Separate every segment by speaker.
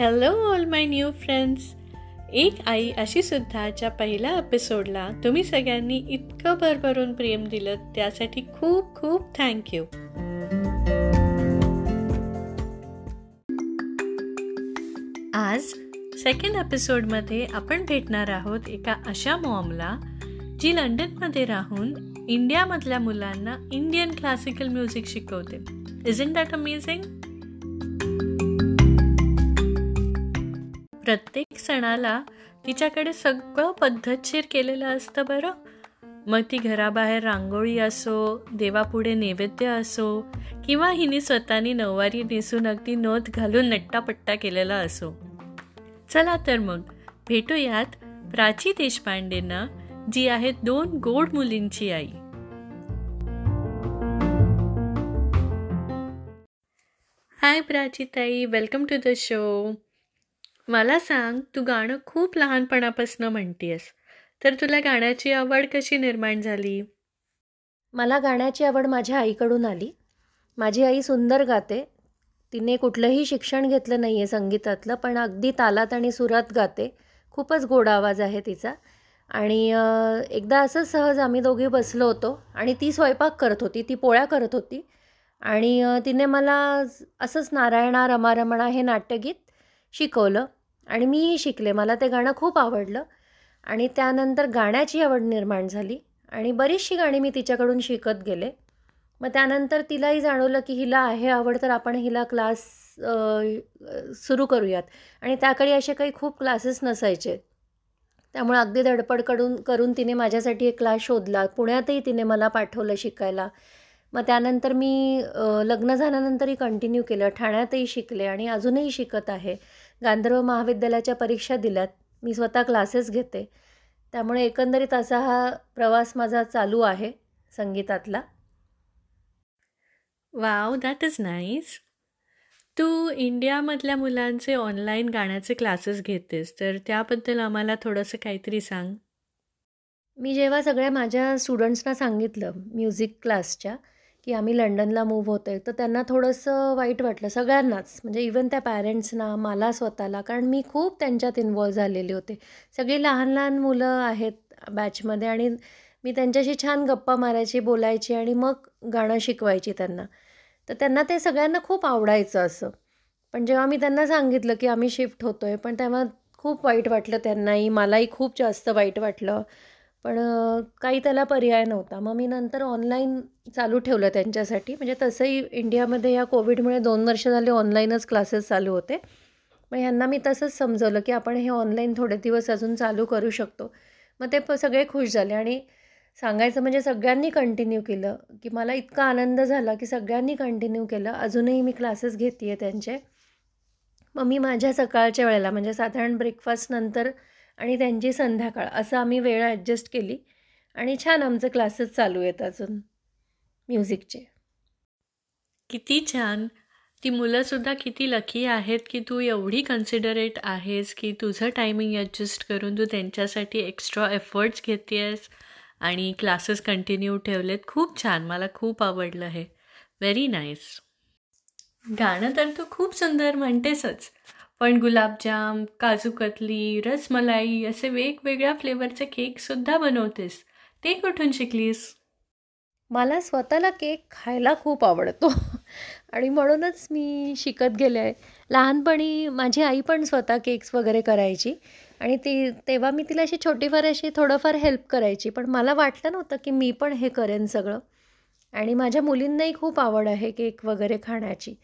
Speaker 1: Hello all my new friends एक आई अशी सुद्धाच्या पहिल्या एपिसोडला तुम्ही सगळ्यांनी इतकं भरभरून प्रेम दिलं त्यासाठी खूप खूप थँक्यू आज सेकंड एपिसोडमध्ये आपण भेटणार आहोत एका अशा मॉमला जी लंडनमध्ये राहून इंडियामधल्या मुलांना इंडियन क्लासिकल म्युझिक शिकवते. इज इन दॅट अमेझिंग प्रत्येक सणाला तिच्याकडे सगळं पद्धतशीर केलेलं असतं बरं. मग ती घराबाहेर रांगोळी असो देवापुढे नैवेद्य असो किंवा हिने स्वतःनी नऊवारी नेसून अगदी नोंद घालून नट्टापट्टा केलेला असो. चला तर मग भेटूयात प्राची देशपांडेंना जी आहे दोन गोड मुलींची आई. Hi Prachi welcome to the show. मला सांग तू गाणं खूप लहानपणापासून म्हणतेस तर तुला गाण्याची आवड कशी निर्माण झाली?
Speaker 2: मला गाण्याची आवड माझ्या आईकडून आली. माझी आई सुंदर गाते. तिने कुठलंही शिक्षण घेतलं नाही आहे संगीतातलं पण अगदी तालात आणि सुरात गाते. खूपच गोड आवाज आहे तिचा. आणि एकदा असंच सहज आम्ही दोघी बसलो होतो आणि ती स्वयंपाक करत होती ती पोळ्या करत होती. आणि तिने मला असंच नारायणा रमारमणा हे नाट्यगीत शिकवलं. आणि मीही शिकले. मला ते गाणं खूप आवडलं. आणि त्यानंतर गाण्याची आवड निर्माण झाली. आणि बरीचशी गाणी मी तिच्याकडून शिकत गेले. मग त्यानंतर तिलाही जाणवलं की हिला आहे आवड तर आपण हिला क्लास सुरू करूयात. आणि त्याकडे असे काही खूप क्लासेस नसायचे. त्यामुळे अगदी धडपड करून करून तिने माझ्यासाठी एक क्लास शोधला. पुण्यातही तिने मला पाठवलं शिकायला. मग त्यानंतर मी लग्न झाल्यानंतरही कंटिन्यू केलं. ठाण्यातही शिकले आणि अजूनही शिकत आहे. गांधर्व महाविद्यालयाच्या परीक्षा दिल्यात. मी स्वतः क्लासेस घेते. त्यामुळे एकंदरीत असा हा प्रवास माझा चालू आहे संगीतातला.
Speaker 1: वाव दॅट इज नाईस तू इंडियामधल्या मुलांचे ऑनलाईन गाण्याचे क्लासेस घेतेस तर त्याबद्दल आम्हाला थोडंसं काहीतरी सांग.
Speaker 2: मी जेव्हा सगळ्या माझ्या स्टुडंट्सना सांगितलं म्युझिक क्लासच्या की आम्ही लंडनला मूव्ह होतो आहे तर त्यांना थोडंसं वाईट वाटलं सगळ्यांनाच. म्हणजे इवन त्या पॅरेंट्सना मला स्वतःला कारण मी खूप त्यांच्यात इन्वॉल्व झालेले होते. सगळी लहान लहान मुलं आहेत बॅचमध्ये आणि मी त्यांच्याशी छान गप्पा मारायची बोलायची आणि मग गाणं शिकवायची त्यांना. तर त्यांना ते सगळ्यांना खूप आवडायचं असं. पण जेव्हा मी त्यांना सांगितलं की आम्ही शिफ्ट होतो आहे पण तेव्हा खूप वाईट वाटलं त्यांनाही मलाही खूप जास्त वाईट वाटलं. पण काही त्याला पर्याय नव्हता. मग मी नंतर ऑनलाईन चालू ठेवलं त्यांच्यासाठी. म्हणजे तसंही इंडियामध्ये या कोविडमुळे दोन वर्ष झाले ऑनलाईनच क्लासेस चालू होते. मग ह्यांना मी तसंच समजवलं की आपण हे ऑनलाईन थोडे दिवस अजून चालू करू शकतो. मग ते प सगळे खुश झाले आणि सांगायचं म्हणजे सगळ्यांनी कंटिन्यू केलं की मला इतका आनंद झाला की सगळ्यांनी कंटिन्यू केलं. अजूनही मी क्लासेस घेते आहे त्यांचे. मग मी माझ्या सकाळच्या वेळेला म्हणजे साधारण ब्रेकफास्टनंतर आणि त्यांची संध्याकाळ असं आम्ही वेळ ॲडजस्ट केली आणि छान आमचं क्लासेस चालू आहेत अजून. म्युझिकचे
Speaker 1: किती छान. ती मुलंसुद्धा किती लकी आहेत की तू एवढी कन्सिडरेट आहेस की तुझं टायमिंग ॲडजस्ट करून तू त्यांच्यासाठी एक्स्ट्रा एफर्ट्स घेतेस आणि क्लासेस कंटिन्यू ठेवलेत. खूप छान. मला खूप आवडलं हे. व्हेरी नाईस गाणं तर तू खूप सुंदर म्हणतेसच. पण गुलाबजाम काजू कतली रसमलाई असे वेगवेगळ्या फ्लेवरचे केकसुद्धा बनवतेस. ते कुठून शिकलीस?
Speaker 2: मला स्वतःला केक खायला खूप आवडतो. आणि म्हणूनच मी शिकत गेले आहे. लहानपणी माझी आई पण स्वतः केक्स वगैरे करायची. आणि ती तेव्हा मी तिला अशी छोटीफार अशी थोडंफार हेल्प करायची. पण मला वाटलं नव्हतं की मी पण हे करेन सगळं. आणि माझ्या मुलींनाही खूप आवड आहे केक वगैरे खाण्याची.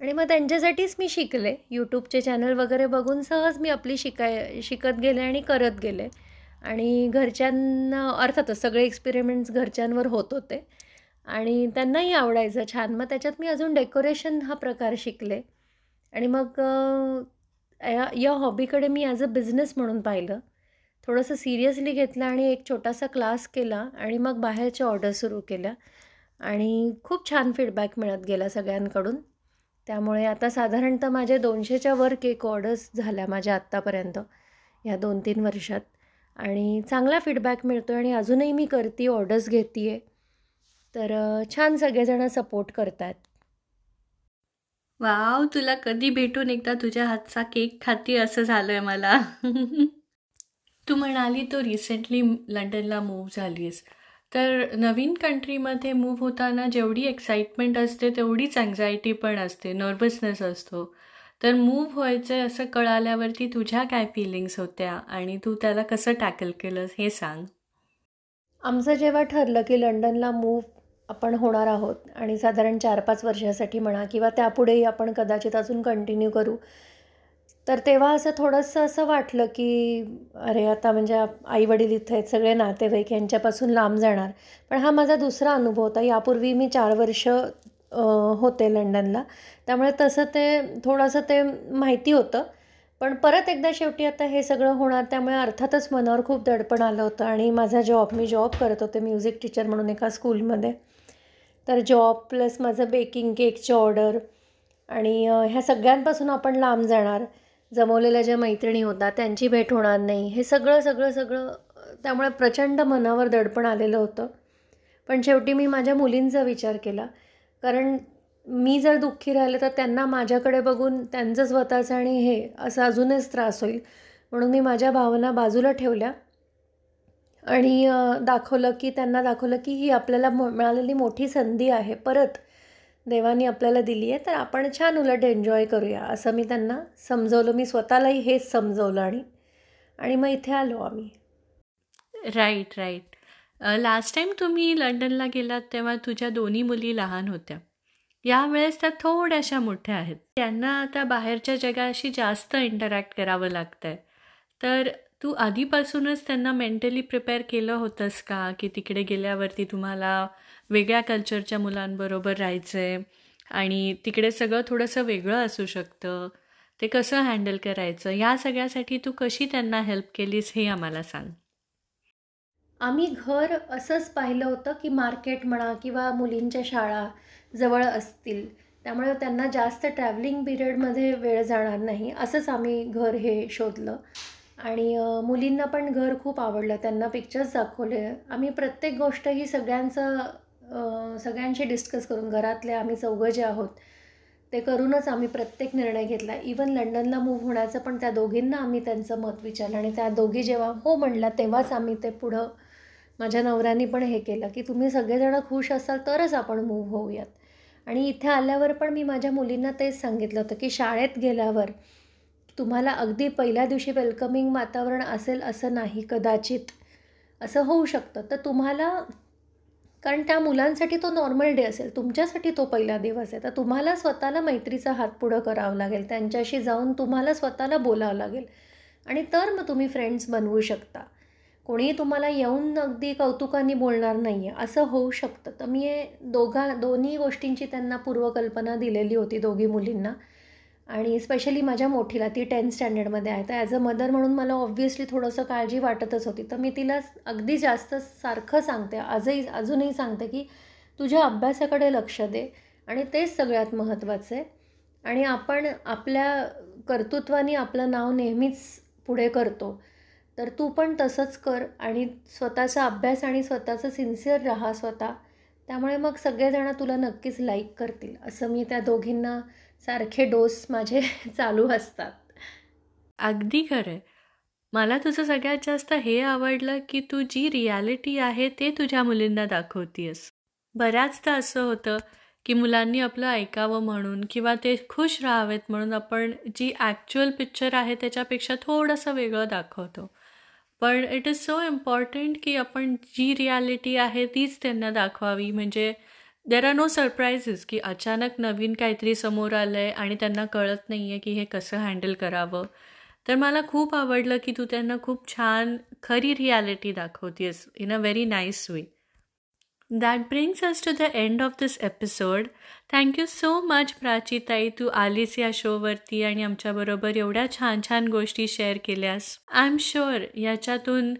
Speaker 2: आणि मग त्यांच्यासाठीच मी शिकले. यूट्यूबचे चॅनल वगैरे बघून सहज मी आपली शिकाय शिकत गेले आणि करत गेले. आणि घरच्यांना अर्थातच सगळे एक्सपेरिमेंट्स घरच्यांवर होत होते. आणि त्यांनाही आवडायचं छान. मग त्याच्यात मी अजून डेकोरेशन हा प्रकार शिकले. आणि मग या या हॉबीकडे मी ॲज अ बिझनेस म्हणून पाहिलं. थोडंसं सिरियसली घेतलं आणि एक छोटासा क्लास केला आणि मग बाहेरच्या ऑर्डर सुरू केल्या. आणि खूप छान फीडबॅक मिळत गेला सगळ्यांकडून. त्यामुळे आता साधारणतः माझे दोनशेच्या वर केक ऑर्डर्स झाल्या माझ्या आत्तापर्यंत ह्या दोन तीन वर्षात. आणि चांगला फीडबॅक मिळतो आहे आणि अजूनही मी करते ऑर्डर्स घेते आहे तर छान सगळेजणं सपोर्ट करतात
Speaker 1: वाव तुला कधी भेटून एकदा तुझ्या हातचा केक खाती असं झालं आहे मला. तू म्हणाली तो रिसेंटली लंडनला मूव्ह आहेस तर नवीन कंट्रीमध्ये मूव्ह होताना जेवढी एक्साइटमेंट असते तेवढीच अँझायटी पण असते नर्वसनेस असतो. तर मूव्ह व्हायचं आहे असं कळाल्यावरती तुझ्या काय फिलिंग्स होत्या आणि तू त्याला कसं टॅकल केलंस हे सांग.
Speaker 2: आमचं जेव्हा ठरलं की लंडनला मूव्ह आपण होणार आहोत आणि साधारण चार पाच वर्षासाठी म्हणा किंवा त्यापुढेही आपण कदाचित अजून कंटिन्यू करू तर तेव्हा असं थोडंसं असं वाटलं की अरे आता म्हणजे आईवडील इथं आहेत सगळे नातेवाईक यांच्यापासून लांब जाणार. पण हा माझा दुसरा अनुभव होता. यापूर्वी मी चार वर्ष होते लंडनला. त्यामुळे तसं ते थोडंसं ते माहिती होतं. पण परत एकदा शेवटी आता हे सगळं होणार त्यामुळे अर्थातच मनावर खूप दडपण आलं होतं आणि माझा जॉब मी जॉब करत होते म्युझिक टीचर म्हणून एका स्कूलमध्ये. तर जॉब प्लस माझं बेकिंग केकची ऑर्डर आणि ह्या सगळ्यांपासून आपण लांब जाणार. जमवलेल्या ज्या मैत्रिणी होत्या त्यांची भेट होणार नाही. हे सगळं सगळं सगळं त्यामुळे प्रचंड मनावर दडपण आलेलं होतं. पण शेवटी मी माझ्या मुलींचा विचार केला. कारण मी जर दुःखी राहिले तर त्यांना माझ्याकडे बघून त्यांचं स्वतःचं आणि हे असं अजूनच त्रास होईल. म्हणून मी माझ्या भावना बाजूला ठेवल्या आणि दाखवलं की त्यांना दाखवलं की ही आपल्याला मिळालेली मोठी संधी आहे. परत देवानी आपल्याला दिली आहे तर आपण छान उलट एन्जॉय करूया. असं मी त्यांना समजवलं. मी स्वतःलाही हेच समजवलं आणि आणि मग इथे आलो आम्ही.
Speaker 1: राईट राईट लास्ट टाईम तुम्ही लंडनला गेलात तेव्हा तुझ्या दोन्ही मुली लहान होत्या. यावेळेस त्या थोड्याशा मोठ्या आहेत. त्यांना आता बाहेरच्या जगाशी जास्त इंटरॅक्ट करावं लागतं आहे तर तू आधीपासूनच त्यांना मेंटली प्रिपेअर केलं होतंस का? की तिकडे गेल्यावरती तुम्हाला वेगळ्या कल्चरच्या मुलांबरोबर राहायचं आहे आणि तिकडे सगळं थोडंसं वेगळं असू शकतं. ते कसं हँडल करायचं? या सगळ्यासाठी तू कशी त्यांना हेल्प केलीस हे आम्हाला सांग.
Speaker 2: आम्ही घर असंच पाहिलं होतं की मार्केट म्हणा किंवा मुलींच्या शाळा जवळ असतील. त्यामुळे त्यांना जास्त ट्रॅव्हलिंग पिरियडमध्ये वेळ जाणार नाही. असंच आम्ही घर हे शोधलं. आणि मुलींना पण घर खूप आवडलं. त्यांना पिक्चर्स दाखवले. आम्ही प्रत्येक गोष्ट ही सगळ्यांचं सगळ्यांशी डिस्कस करून घरातले आम्ही चौघं जे आहोत ते करूनच आम्ही प्रत्येक निर्णय घेतला. इवन लंडनला मूव्ह होण्याचं पण त्या दोघींना आम्ही त्यांचं मत विचारलं. आणि त्या दोघी जेव्हा हो म्हणल्या तेव्हाच आम्ही ते पुढं माझ्या नवऱ्याने पण हे केलं की तुम्ही सगळेजणं खुश असाल तरच आपण मूव्ह होऊयात. आणि इथे आल्यावर पण मी माझ्या मुलींना तेच सांगितलं होतं की शाळेत गेल्यावर तुम्हाला अगदी पहिल्या दिवशी वेलकमिंग वातावरण असेल असं नाही कदाचित. असं होऊ शकतं. तर तुम्हाला कारण त्या मुलांसाठी तो नॉर्मल डे असेल तुमच्यासाठी तो पहिला दिवस आहे. तर तुम्हाला स्वतःला मैत्रीचा हात पुढं करावं लागेल. त्यांच्याशी जाऊन तुम्हाला स्वतःला बोलावं लागेल. आणि तर मग तुम्ही फ्रेंड्स बनवू शकता. कोणीही तुम्हाला येऊन अगदी कौतुकाने बोलणार नाही आहे असं होऊ शकतं. तर मी दोघा दोन्ही गोष्टींची त्यांना पूर्वकल्पना दिलेली होती दोघी मुलींना. आणि स्पेशली माझ्या मोठीला ती टेन्थ स्टँडर्डमध्ये आहे. तर ॲज अ मदर म्हणून मला ऑब्व्हियसली थोडंसं काळजी वाटतच होती. तर मी तिला अगदी जास्त सारखं सांगते आजही अजूनही सांगते की तुझ्या अभ्यासाकडे लक्ष दे. आणि तेच सगळ्यात महत्त्वाचं आहे. आणि आपण आपल्या कर्तृत्वाने आपलं नाव नेहमीच पुढे करतो. तर तू पण तसंच कर आणि स्वतःचा अभ्यास आणि स्वतःचं सिन्सिअर राहा स्वतः. त्यामुळे मग सगळेजणं तुला नक्कीच लाईक करतील. असं मी त्या दोघींना सारखे डोस माझे चालू असतात.
Speaker 1: अगदी खरं मला तुझं सगळ्यात जास्त हे आवडलं की तू जी रियालिटी आहे ते तुझ्या मुलींना दाखवतीयस. बऱ्याचदा असं होतं की मुलांनी आपलं ऐकावं म्हणून किंवा ते खुश राहावेत म्हणून आपण जी ॲक्च्युअल पिक्चर आहे त्याच्यापेक्षा थोडंसं वेगळं दाखवतो. पण इट इज सो इम्पॉर्टंट की आपण जी रियालिटी आहे तीच त्यांना दाखवावी. म्हणजे देर आर नो सरप्रायझेस की अचानक नवीन काहीतरी समोर आलं आहे आणि त्यांना कळत नाही आहे की हे कसं हँडल करावं. तर मला खूप आवडलं की तू त्यांना खूप छान खरी reality दाखवतेस in a very nice way that brings us to the end of this episode thank you so much प्राचीताई. तू आलीस या शोवरती आणि आमच्याबरोबर एवढ्या छान छान गोष्टी शेअर केल्यास. आय एम शुअर याच्यातून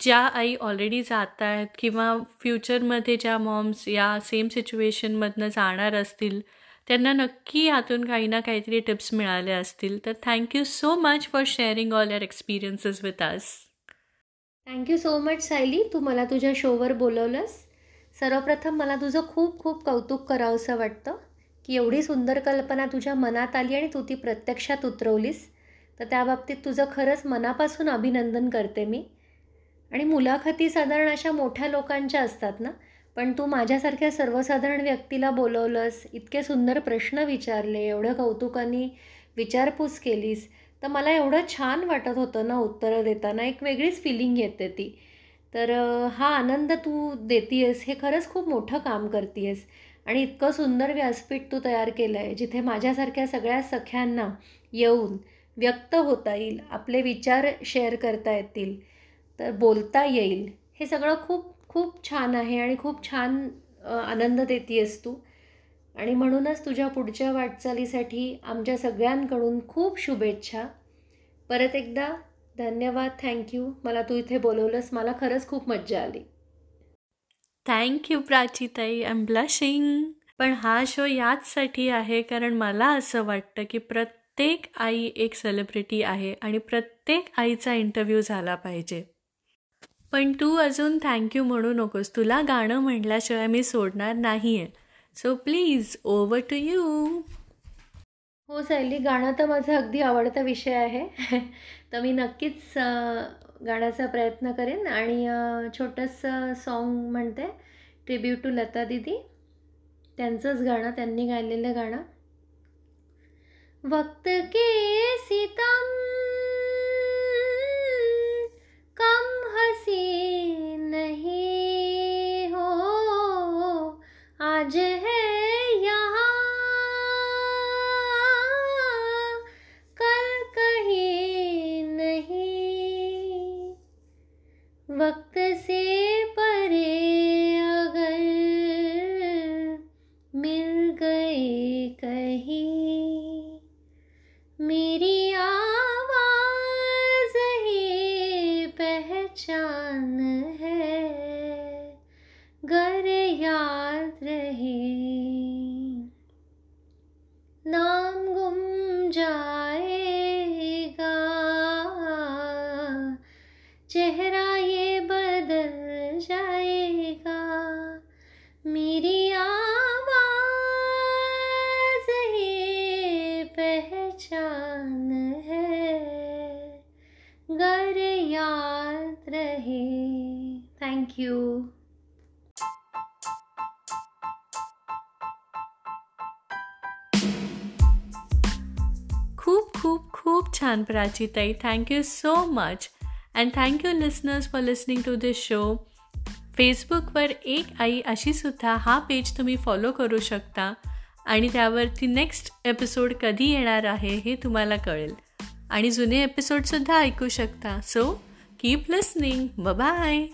Speaker 1: ज्या आई ऑलरेडी जात आहेत किंवा फ्युचरमध्ये ज्या मॉम्स या सेम सिच्युएशनमधनं जाणार असतील त्यांना नक्की यातून काही ना काहीतरी टिप्स मिळाल्या असतील. तर thank you so much for sharing all your experiences with us
Speaker 2: thank you so much Sayali तू मला तुझ्या शोवर बोलवलंस. सर्वप्रथम मला तुझं खूप खूप कौतुक करावंसं वाटतं की एवढी सुंदर कल्पना तुझ्या मनात आली आणि तू ती प्रत्यक्षात उतरवलीस. तर त्या बाबतीत तुझं खरंच मनापासून अभिनंदन करते मी. आणि मुलाखती साधारण अशा मोठ्या लोकांच्या असतात ना? पण तू माझ्यासारख्या सर्वसाधारण व्यक्तीला बोलवलंस इतके सुंदर प्रश्न विचारले एवढं कौतुकाने विचारपूस केलीस तर मला एवढं छान वाटत होतं ना उत्तरं देताना. एक वेगळीच फिलिंग येते ती. तर हा आनंद तू देतीयस हे खरंच खूप मोठं काम करतीयस. आणि इतकं सुंदर व्यासपीठ तू तयार केलं आहे जिथे माझ्यासारख्या सगळ्या सख्यांना येऊन व्यक्त होता येईल आपले विचार शेअर करता येतील. तर बोलता येईल. हे सगळं खूप खूप छान आहे आणि खूप छान आनंद देतीयस तू. आणि म्हणूनच तुझ्या पुढच्या वाटचालीसाठी आमच्या सगळ्यांकडून खूप शुभेच्छा. परत एकदा धन्यवाद थँक्यू मला तू इथे बोलवलंस मला खरंच खूप मज्जा आली.
Speaker 1: थँक्यू प्राचीताई आय एम ब्लशिंग पण हा शो याचसाठी आहे कारण मला असं वाटतं की प्रत्येक आई एक सेलिब्रिटी आहे आणि प्रत्येक आईचा इंटरव्ह्यू झाला पाहिजे. पण तू अजून थँक्यू म्हणू नकोस. तुला गाणं म्हटल्याशिवाय मी सोडणार नाही आहे so please over to you
Speaker 2: हो सायली गाणं तर माझा अगदी आवडता विषय आहे. तर मी नक्कीच गाण्याचा प्रयत्न करेन आणि छोटंसं सॉन्ग म्हणते ट्रिब्यूट टू लता दिदी. त्यांचंच गाणं त्यांनी गायलेलं गाणं. वक्त के सितम गए कहीं।
Speaker 1: खूप छान प्राचीताई thank you so much and thank you listeners for listening to this show फेसबुकवर एक आई अशी सुद्धा हा पेज तुम्ही फॉलो करू शकता. आणि त्यावरती नेक्स्ट एपिसोड कधी येणार आहे हे तुम्हाला कळेल. आणि जुने एपिसोडसुद्धा ऐकू शकता. So keep listening bye